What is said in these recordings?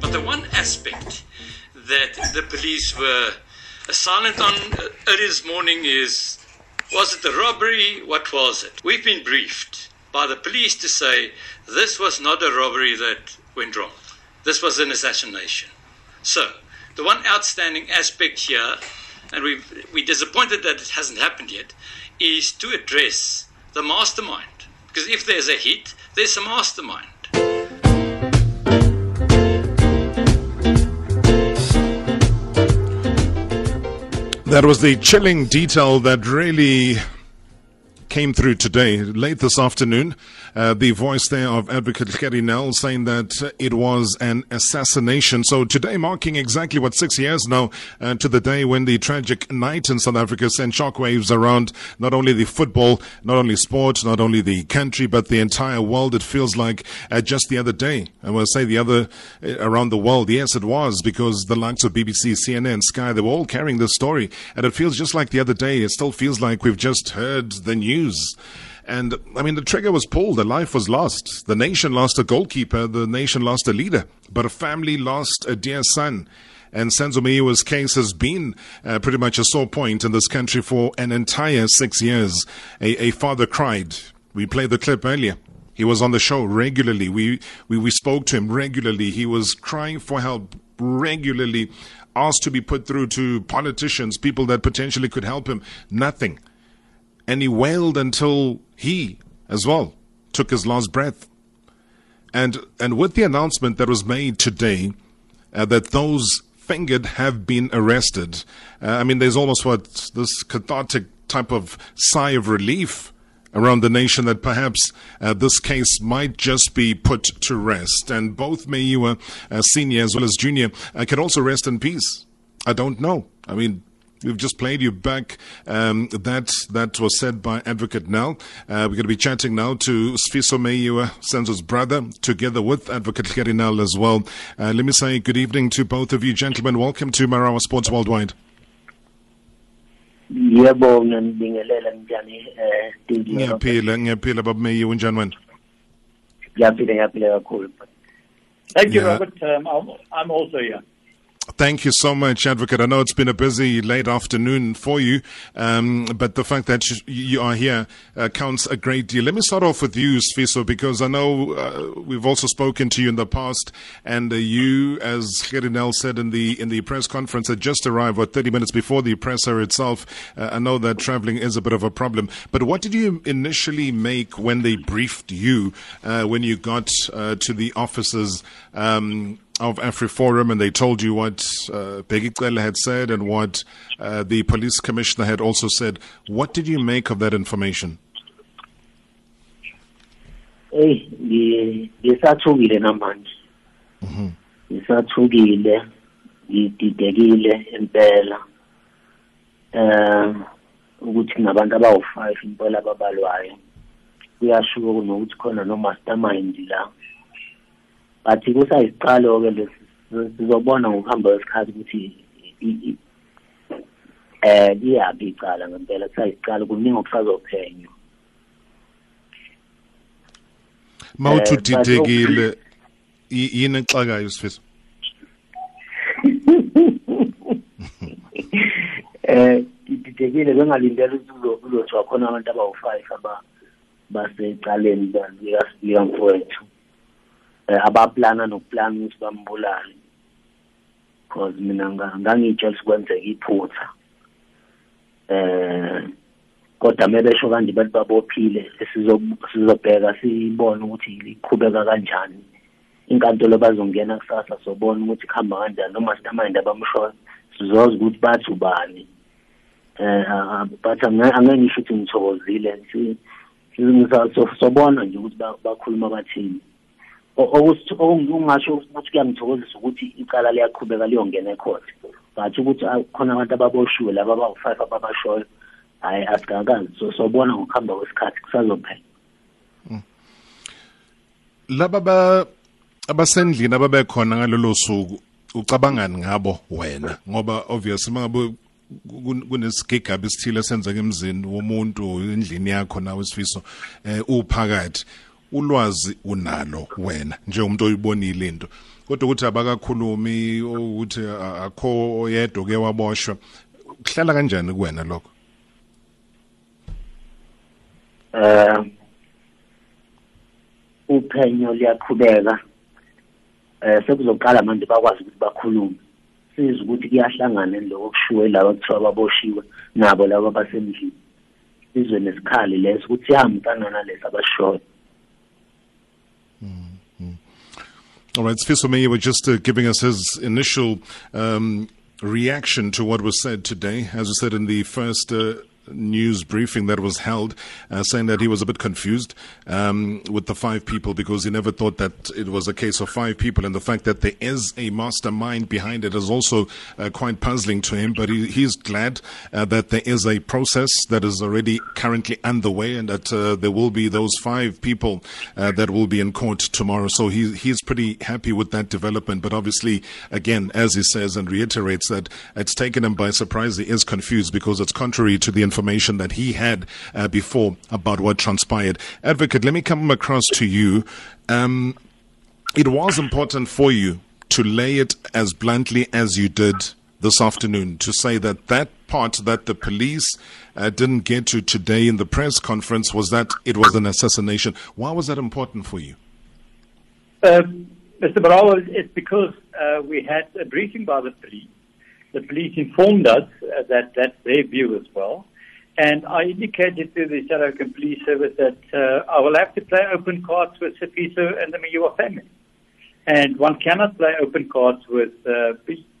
But the one aspect that the police were silent on uh, early this morning is was it a robbery? What was it? We've been briefed by the police to say this was not a robbery that went wrong. This was an assassination. So, the one outstanding aspect here, and we we're disappointed that it hasn't happened yet, is to address the mastermind. Because if there's a hit, there's a mastermind. That was the chilling detail that really came through today, late this afternoon. Uh, the voice there of Advocate Gerrie Nel saying that it was an assassination. So today marking exactly what six years now uh, to the day when the tragic night in South Africa sent shockwaves around not only the football, not only sport, not only the country, but the entire world. It feels like uh, just the other day. I will say the other uh, around the world. Yes, it was because the likes of BBC, CNN, Sky, they were all carrying this story. And it feels just like the other day. It still feels like we've just heard the news. And I mean, the trigger was pulled. A life was lost. The nation lost a goalkeeper. The nation lost a leader. But a family lost a dear son. And Senzo case has been uh, pretty much a sore point in this country for an entire six years. A, a father cried. We played the clip earlier. He was on the show regularly. We, we, we spoke to him regularly. He was crying for help regularly, asked to be put through to politicians, people that potentially could help him. Nothing and he wailed until he as well took his last breath. And, and with the announcement that was made today uh, that those fingered have been arrested, uh, I mean, there's almost what this cathartic type of sigh of relief around the nation that perhaps uh, this case might just be put to rest. And both Meyiwa, uh, senior as well as junior, uh, can also rest in peace. I don't know. I mean, We've just played you back. Um, that that was said by Advocate Nel. Uh, we're going to be chatting now to Sfiso Meyiwa, Senzo's brother, together with Advocate Gerrie Nel as well. Uh, let me say good evening to both of you, gentlemen. Welcome to Marawa Sports Worldwide. yebo nginibingelela njani eh ngiyaphila ngiyaphila baba Meyiwa njani wena ngiyaphila ngiyaphila kakhulu Thank you, Yeah. Robert. Um, I'm also here. Thank you so much, Advocate. I know it's been a busy late afternoon for you, um, but the fact that you, are here uh, counts a great deal. Let me start off with you, Sfiso, because I know uh, we've also spoken to you in the past, and uh, you, as Gerrie Nel said in the in the press conference, had just arrived, what, 30 minutes before the presser itself. Uh, I know that traveling is a bit of a problem, but what did you initially make when they briefed you uh, when you got uh, to the offices? Um, of AfriForum and they told you what uh, Cele had said and what uh, the police commissioner had also said. What did you make of that information? hey ngi- ngisathukile namanje. Ngisathukile ngididekile impela. Eh ukuthi kunabantu abawu-five impela ababalwayo. Kuyashuka kunokuthi khona no-mastermind la but kusayisiqalo-ke lesi sizobona ngokuhamba kwesikhathi ukuthi i- i- eh liyaphi icala ngempela kusayisiqalo kuningi okusazophenywa Mawuthi Eh, but udidekile y- yini exakayo Sifiso? eh didekile bengalindela ukuthi kuzo- kuzothiwa khona abantu abawu-five aba basecaleni lika mfowethu eh abaplana nokuplana ukuthi bambulale because mina nga- ngangitshela ukuthi kwenzeka iphutha. Eh kodwa mebesho kanje bathi babophile sizo- sizobheka sibone ukuthi liqhubeka kanjani. Inkantolo bazongena kusasa sobona ukuthi kuhamba kanjani nomastermind abamshoyo sizoza ukuthi bathi ubani. Eh ah, but ange- angeke ngisho ukuthi ngithokozile Si- si- ngisa- so- sobona nje ukuthi ba- bakhuluma bathini. O- okusi- okungasho ukuthi kuyangithokozisa ukuthi icala liyaqhubeka liyongena ecourt but ukuthi khona abantu ababoshiwe laba abawu-five ababashoyo hhayi asikakazi. So sobona ngokuhamba kwesikhathi kusazophela. Laba ba abasendlini ababekhona ngalolo suku ucabangani ngabo wena? Ngoba obviously mangabe kun- kunesigigaba esithile esenzeka emzini womuntu endlini yakho nawe isifiso eh uphakathi ulwazi unalo wena njengomuntu oyibonile into. Kodwa ukuthi abakakhulumi ukuthi akho oyedwa ke waboshwa kuhlala kanjani kuwena lokho? Eh uphenyo liyaqhubeka eh sekuzoqala manje bakwazi ukuthi bakhulume. Sizwe ukuthi kuyahlangana lokho kushiwe laba kuthiwa baboshiwe nabo laba basendlini. Sizwe nesikhali leso ukuthi sihambisana nalesi abashoyo. All right, Sfiso Meyiwa just uh, giving us his initial um, reaction to what was said today. As we said in the first uh, news briefing that was held, uh, saying that he was a bit confused um, with the five people because he never thought that it was a case of five people, and the fact that there is a mastermind behind it is also uh, quite puzzling to him. But he, he's glad uh, that there is a process that is already currently underway, and that uh, there will be those five people uh, that will be in court tomorrow. So he, he's pretty happy with that development. But obviously, again, as he says and reiterates that it's taken him by surprise. He is confused because it's contrary to the information that he had uh, before about what transpired. Advocate, let me come across to you. Um, it was important for you to lay it as bluntly as you did this afternoon to say that that part that the police uh, didn't get to today in the press conference was that it was an assassination. Why was that important for you? Um, Mr. Marawa, it's because uh, we had a briefing by the police. The police informed us uh, that that's their view as well. And I indicated to the South African Police Service that uh, I will have to play open cards with Sifiso and the Meyiwa family. And one cannot play open cards with uh,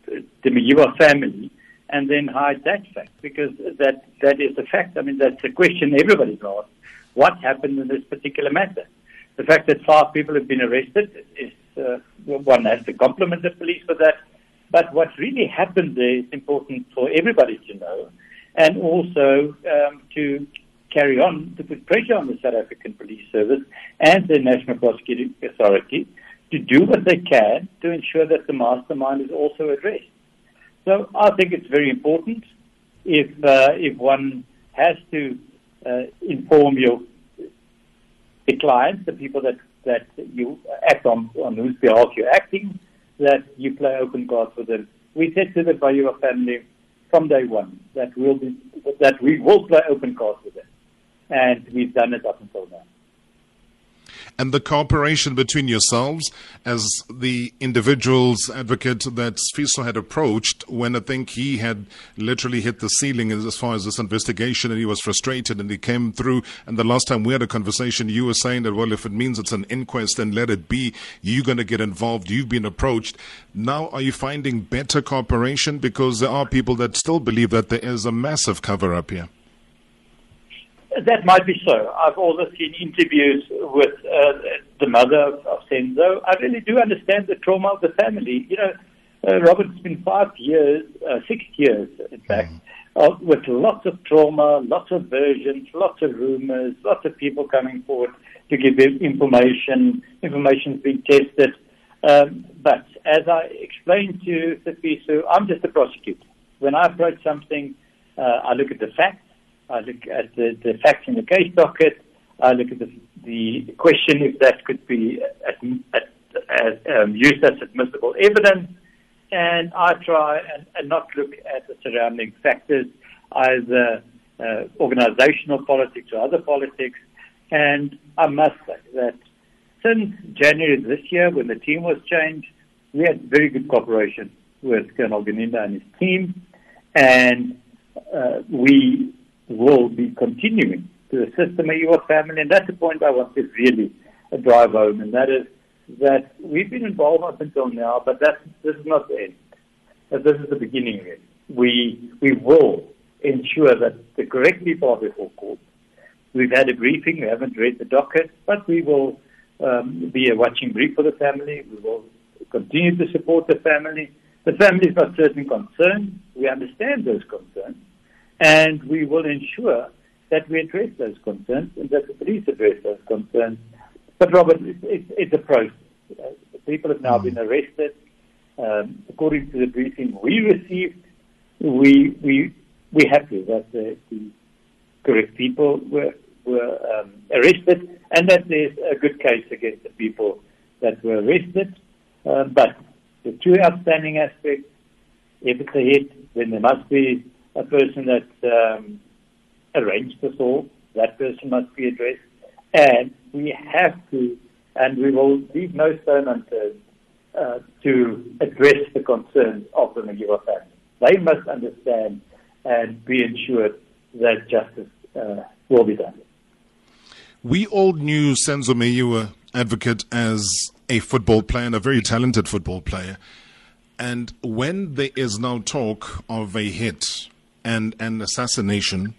the Meyiwa family and then hide that fact because that, that is a fact. I mean, that's a question everybody's asked. What happened in this particular matter? The fact that five people have been arrested is uh, one has to compliment the police for that. But what really happened there is important for everybody to know, and also um, to carry on to put pressure on the South African Police Service and the National Prosecuting Authority to do what they can to ensure that the mastermind is also addressed. So I think it's very important if uh, if one has to uh, inform your the clients, the people that that you act on on whose behalf you're acting, that you play open cards with them. We said to the Meyiwa family from day one that we'll be that we will play open cards with them, and we've done it up until now. And the cooperation between yourselves as the individuals advocate that Fiso had approached when I think he had literally hit the ceiling as far as this investigation and he was frustrated and he came through. And the last time we had a conversation you were saying that well if it means it's an inquest then let it be. You're going to get involved. You've been approached. Now are you finding better cooperation? Because there are people that still believe that there is a massive cover up here That might be so. I've also seen interviews with uh, the mother of, of Senzo. I really do understand the trauma of the family. You know, uh, Robert, it's been five years, uh, six years, in fact, uh, with lots of trauma, lots of versions, lots of rumors, lots of people coming forward to give information. Information's being tested. Um, but as I explained to Sifiso, I'm just a prosecutor. When I approach something, uh, I look at the facts. I look at the, the facts in the case docket. I look at the, the question if that could be at, at, as, um, used as admissible evidence. And I try and, and not look at the surrounding factors, either uh, organizational politics or other politics. And I must say that since January this year, when the team was changed, we had very good cooperation with Colonel Ganinda and his team. And uh, we will be continuing to assist the Meyiwa family, and that's the point I want to really drive home, and that is that we've been involved up until now, but that's, this is not the end. This is the beginning of it. We, we will ensure that the correct people are before court. We've had a briefing, we haven't read the docket, but we will um, be a watching brief for the family. We will continue to support the family. The family's got certain concerns. We understand those concerns and we will ensure that we address those concerns and that the police address those concerns. But Robert, it's, it's, a process. Uh, people have now been arrested. Um, according to the briefing we received, we we we happy that the, the correct people were were um, arrested, and that there's a good case against the people that were arrested. Uh, but the two outstanding aspects, if it's a hit, then there must be a person that um, arranged the assault. That person must be addressed. And we have to, and we will leave no stone unturned uh, to address the concerns of the Meyiwa family. They must understand and be ensured that justice uh, will be done. We all knew Senzo Meyiwa, advocate, as a football player and a very talented football player. And when there is now talk of a hit and an assassination,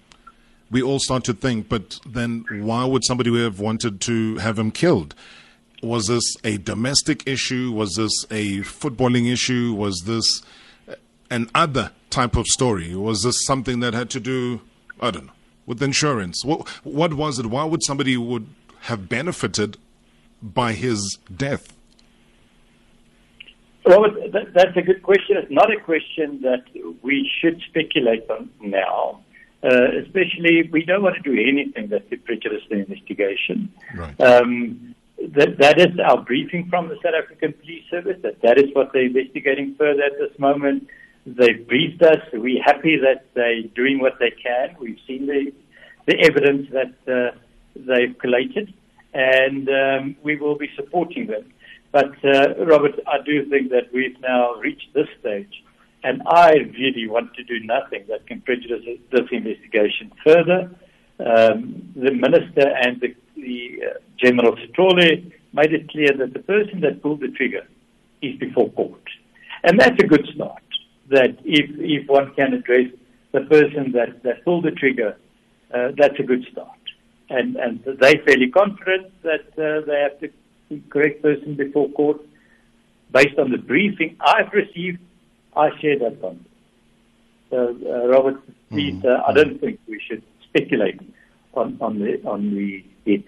we all start to think, but then why would somebody have wanted to have him killed? Was this a domestic issue? Was this a footballing issue? Was this an other type of story? Was this something that had to do, I don't know, with insurance? What, what was it? Why would somebody would have benefited by his death? Robert, that, that's a good question. It's not a question that we should speculate on now. Uh, especially, we don't want to do anything that could prejudice the investigation. Right. Um, that, that is our briefing from the South African Police Service. That that is what they're investigating further at this moment. They've briefed us. We're happy that they're doing what they can. We've seen the the evidence that uh, they've collated, and um, we will be supporting them. But uh, Robert, I do think that we've now reached this stage, and I really want to do nothing that can prejudice this investigation further. Um, the minister and the, the uh, General Sithole made it clear that the person that pulled the trigger is before court, and that's a good start. That if if one can address the person that, that pulled the trigger uh, that's a good start. And, and they're fairly confident that uh, they have the correct person before court. Based on the briefing I've received, I share that confidence. So, uh, Robert, please, Mm-hmm. uh, I don't think we should speculate on, on the on the it.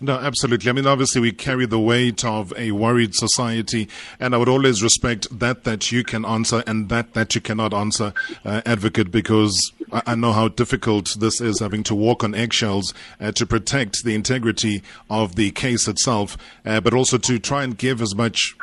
No, absolutely. I mean, obviously, we carry the weight of a worried society, and I would always respect that that you can answer and that that you cannot answer, uh, advocate, because I, I know how difficult this is, having to walk on eggshells uh, to protect the integrity of the case itself, uh, but also to try and give as much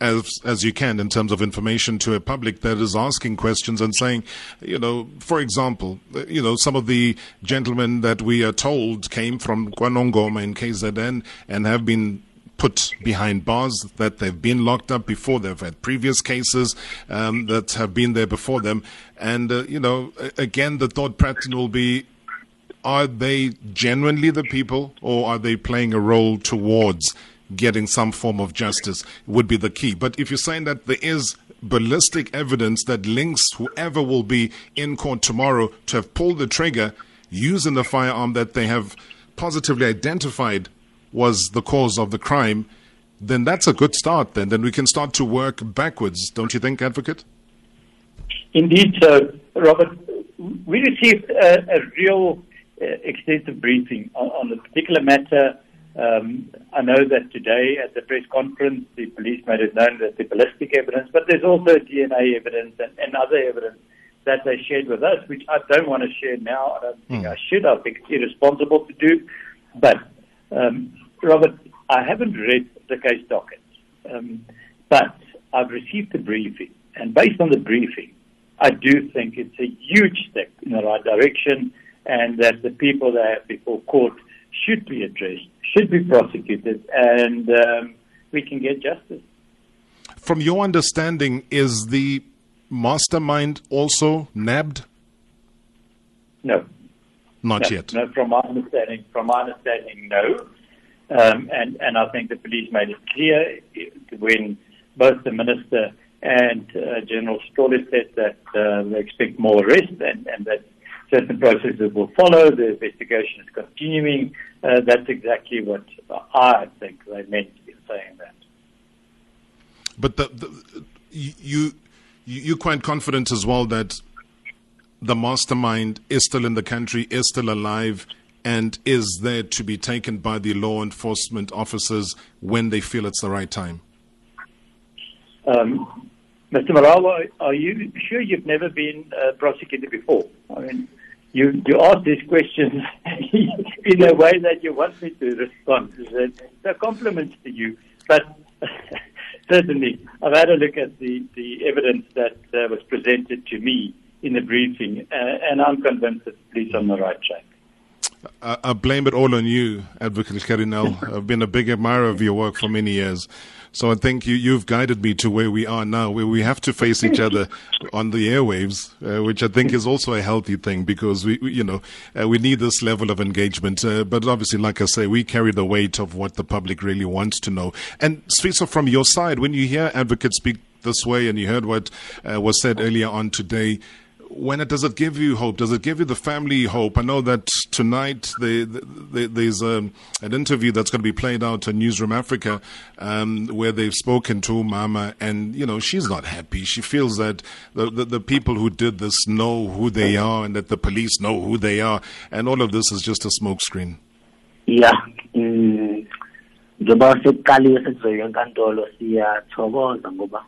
as as you can in terms of information to a public that is asking questions and saying, you know, for example, you know, some of the gentlemen that we are told came from Kwanongoma in KZN and have been put behind bars, that they've been locked up before, they've had previous cases um, that have been there before them, and uh, you know, again, the thought pattern will be. Are they genuinely the people, or are they playing a role towards getting some form of justice would be the key. But if you're saying that there is ballistic evidence that links whoever will be in court tomorrow to have pulled the trigger using the firearm that they have positively identified was the cause of the crime, then that's a good start then. Then we can start to work backwards, don't you think, advocate? Indeed, so Robert, we received a, a real uh, extensive briefing on, on the particular matter. Um, I know that today at the press conference, the police made it known that the ballistic evidence, but there's also DNA evidence and, and other evidence that they shared with us, which I don't want to share now. I don't think I should. I think it's irresponsible to do. But, um, Robert, I haven't read the case docket, um, but I've received the briefing, and based on the briefing, I do think it's a huge step in the right direction, and that the people that are before court should be addressed, should be prosecuted, and um, we can get justice. From your understanding, is the mastermind also nabbed? No, Not no, yet. no. From my understanding, from my understanding, no. Um, and and I think the police made it clear when both the minister and uh, General Sithole said that uh, they expect more arrests and, and that certain processes will follow. The investigation is continuing. Uh, that's exactly what I think they meant in saying that. But the, the, you, you you're quite confident as well that the mastermind is still in the country, is still alive, and is there to be taken by the law enforcement officers when they feel it's the right time. Um, Mr. Marawa, are you sure you've never been uh, prosecuted before? I mean, you, you ask these questions in a way that you want me to respond. It's a compliment to you. But certainly, I've had a look at the, the evidence that uh, was presented to me in the briefing, uh, and I'm convinced that the police on the right track. I, I blame it all on you, Advocate Gerrie Nel. I've been a big admirer of your work for many years. So I think you, you've guided me to where we are now, where we have to face each other on the airwaves, uh, which I think is also a healthy thing because we, we you know, uh, we need this level of engagement. Uh, but obviously, like I say, we carry the weight of what the public really wants to know. And Sfiso, from your side, when you hear advocates speak this way and you heard what uh, was said earlier on today, when it does it give you hope? Does it give you the family hope? I know that tonight they, they, there's a, um, an interview that's going to be played out on Newsroom Africa um, where they've spoken to Mama, and you know she's not happy. She feels that the, the, the people who did this know who they are, and that the police know who they are, and all of this is just a smokescreen. Yeah. Mm. njengoba sekuqaliwe sekuzoyiwe enkantolo siyathokoza ngoba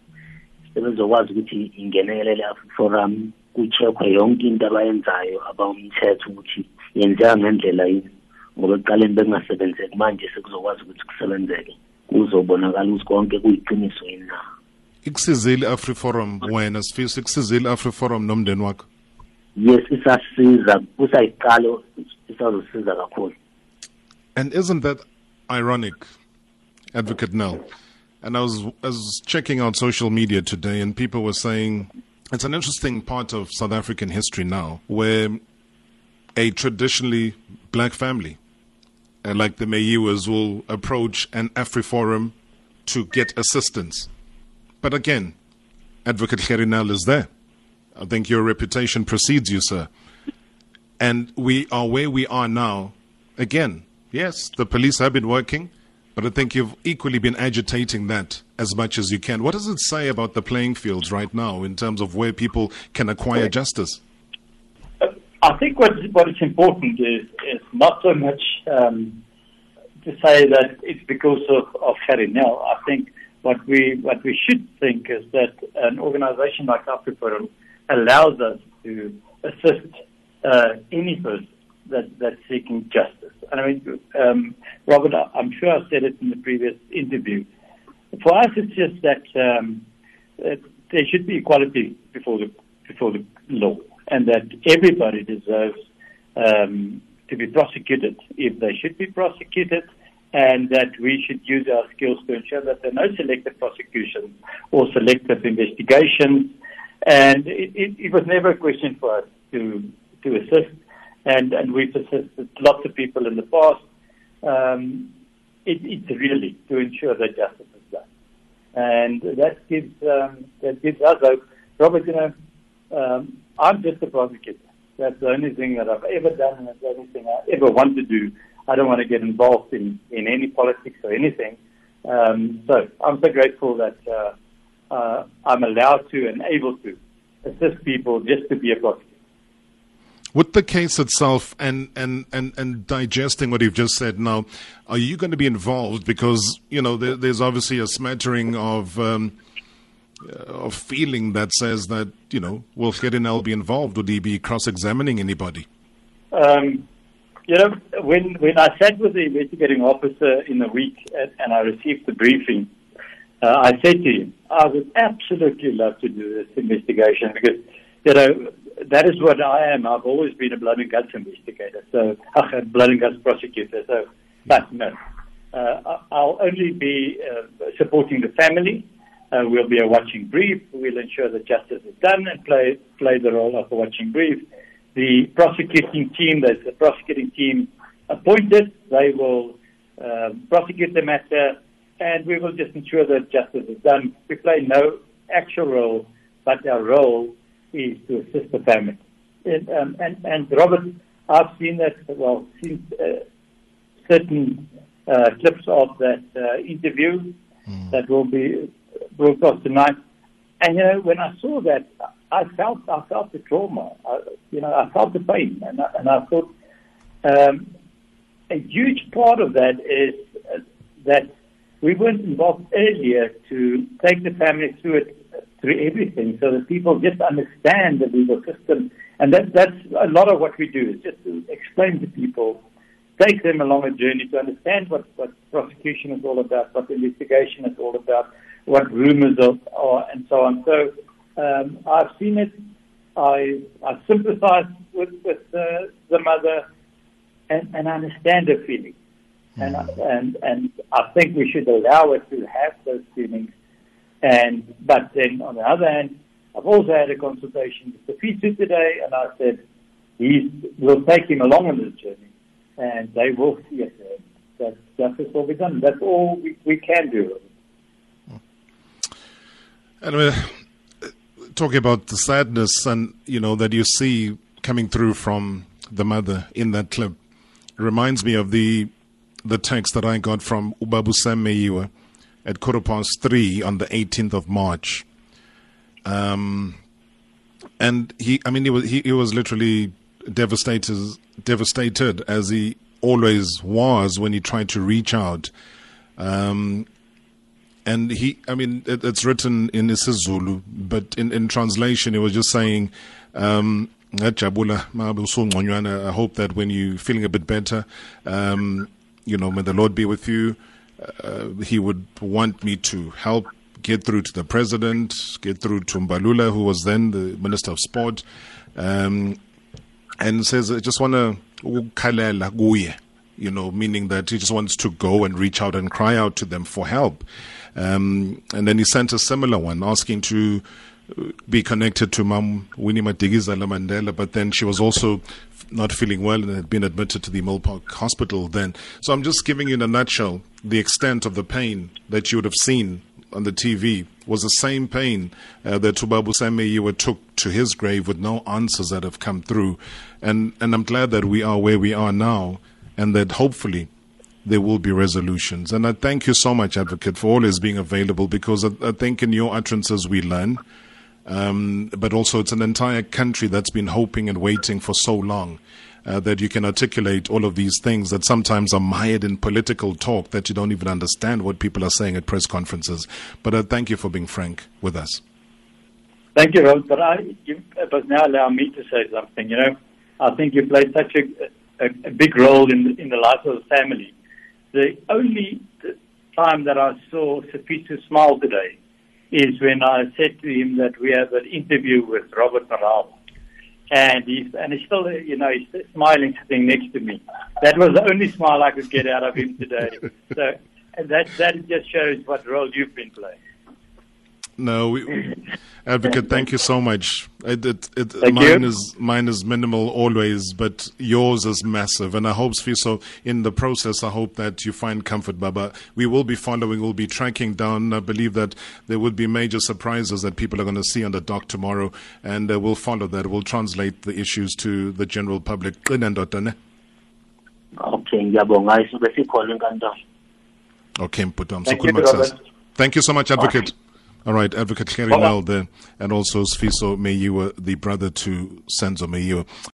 sebezokwazi ukuthi ingenelele forum kucheckwe yonke into abayenzayo abawumthetho ukuthi yenzeka ngendlela yini. Ngoba ekuqaleni bekungasebenzeki manje sekuzokwazi ukuthi kusebenzeke. Kuzobonakala ukuthi konke kuyiqiniso yini na. Ikusizile i-afriforum wena ikusizile i-afriforum nomndeni wakho? Yes isasiza kusayiqalo isazosiza kakhulu. And isn't that ironic advocate nel and I was, I was checking out social media today and people were saying it's an interesting part of South African history now where a traditionally black family, uh, like the Meyiwas, will approach an AfriForum to get assistance. But again, Advocate Gerrie Nel is there. I think your reputation precedes you, sir. And we are where we are now. Again, yes, the police have been working. But I think you've equally been agitating that as much as you can. What does it say about the playing fields right now in terms of where people can acquire justice? I think what, what is important is, is not so much um, to say that it's because of, of Nel. I think what we what we should think is that an organization like AfriForum allows us to assist uh, any person that, that's seeking justice. And I mean, um, Robert, I'm sure I said it in the previous interview. For us, it's just that um, there should be equality before the before the law, and that everybody deserves um, to be prosecuted if they should be prosecuted, and that we should use our skills to ensure that there are no selective prosecutions or selective investigations. And it, it, it was never a question for us to to assist and, and we've assisted lots of people in the past. Um, it, it's really to ensure that justice is done, and that gives um, that gives us hope. Robert, you know, um, I'm just a prosecutor. That's the only thing that I've ever done, and that's the only thing I ever want to do. I don't want to get involved in, in any politics or anything. Um, so I'm so grateful that uh, uh, I'm allowed to and able to assist people just to be a prosecutor. With the case itself and, and, and, and digesting what you've just said now, are you going to be involved? Because, you know, there, there's obviously a smattering of, um, uh, of feeling that says that, you know, will Gerrie Nel be involved? Would he be cross examining anybody? Um, you know, when, when I sat with the investigating officer in the week and, and I received the briefing, uh, I said to him, I would absolutely love to do this investigation because, you know, that is what I am. I've always been a blood and guts investigator, so a blood and guts prosecutor. So, but no, uh, I'll only be uh, supporting the family. Uh, we'll be a watching brief. We'll ensure that justice is done and play play the role of a watching brief. The prosecuting team, there's a prosecuting team appointed. They will uh, prosecute the matter, and we will just ensure that justice is done. We play no actual role, but our role is to assist the family. And, um, and, and Robert, I've seen that, well, seen uh, certain uh, clips of that uh, interview mm. that will be broadcast tonight. And, you know, when I saw that, I felt, I felt the trauma. I, you know, I felt the pain. And I, and I thought um, a huge part of that is uh, that we weren't involved earlier to take the family through it through everything so that people just understand the legal system. And that, that's a lot of what we do is just to explain to people, take them along a journey to understand what, what prosecution is all about, what investigation is all about, what rumors are, are and so on. So um, I've seen it. I, I sympathize with, with uh, the mother and, and I understand her feelings. And, and, and I think we should allow her to have those feelings. And, but then on the other hand, I've also had a consultation with the Fitu today, and I said, he's, we'll take him along on this journey, and they will see it. That justice will be done. That's all we, we can do. Anyway, talking about the sadness and you know that you see coming through from the mother in that clip It reminds me of the the text that I got from Ubabu Meyiwa at quarter past three on the 18th of March. Um, and he, I mean, he was he, he was literally devastated, devastated as he always was when he tried to reach out. Um, and he, I mean, it, it's written in isiZulu, but in, in translation, it was just saying, um, I hope that when you're feeling a bit better, um, you know, may the Lord be with you. Uh, he would want me to help get through to the president, get through to Mbalula, who was then the Minister of Sport, um, and says, I just want to you know, meaning that he just wants to go and reach out and cry out to them for help. Um, and then he sent a similar one asking to be connected to Mum Winnie Madikizela Mandela, but then she was also not feeling well and had been admitted to the Milpark Hospital then. So I'm just giving you in a nutshell the extent of the pain that you would have seen on the TV was the same pain uh, that Tubabu Sameyiwa took to his grave with no answers that have come through. And, and I'm glad that we are where we are now and that hopefully there will be resolutions. And I thank you so much, Advocate, for always being available because I, I think in your utterances we learn. Um, but also, it's an entire country that's been hoping and waiting for so long uh, that you can articulate all of these things that sometimes are mired in political talk that you don't even understand what people are saying at press conferences. But uh, thank you for being frank with us. Thank you, Rod. But I, you, but now allow me to say something. You know, I think you played such a, a, a big role in in the life of the family. The only time that I saw Sifiso smile today is when I said to him that we have an interview with Robert Marawa. And he's, and he's still, you know, he's smiling sitting next to me. That was the only smile I could get out of him today. So that, that just shows what role you've been playing. No, we, advocate. Thank you so much. It, it, it, Thank mine you. is mine is minimal always, but yours is massive. And I hope, so in the process, I hope that you find comfort, Baba. We will be following, we'll be tracking down. I believe that there will be major surprises that people are going to see on the dock tomorrow, and uh, we'll follow that. We'll translate the issues to the general public. okay ngiyabonga sikhona enkantolo Okay, Mputam. Thank you, Robert. Thank you so much, Advocate. All right, Advocate. Nel there, and also Sfiso Meyiwa, the brother to Senzo Meyiwa.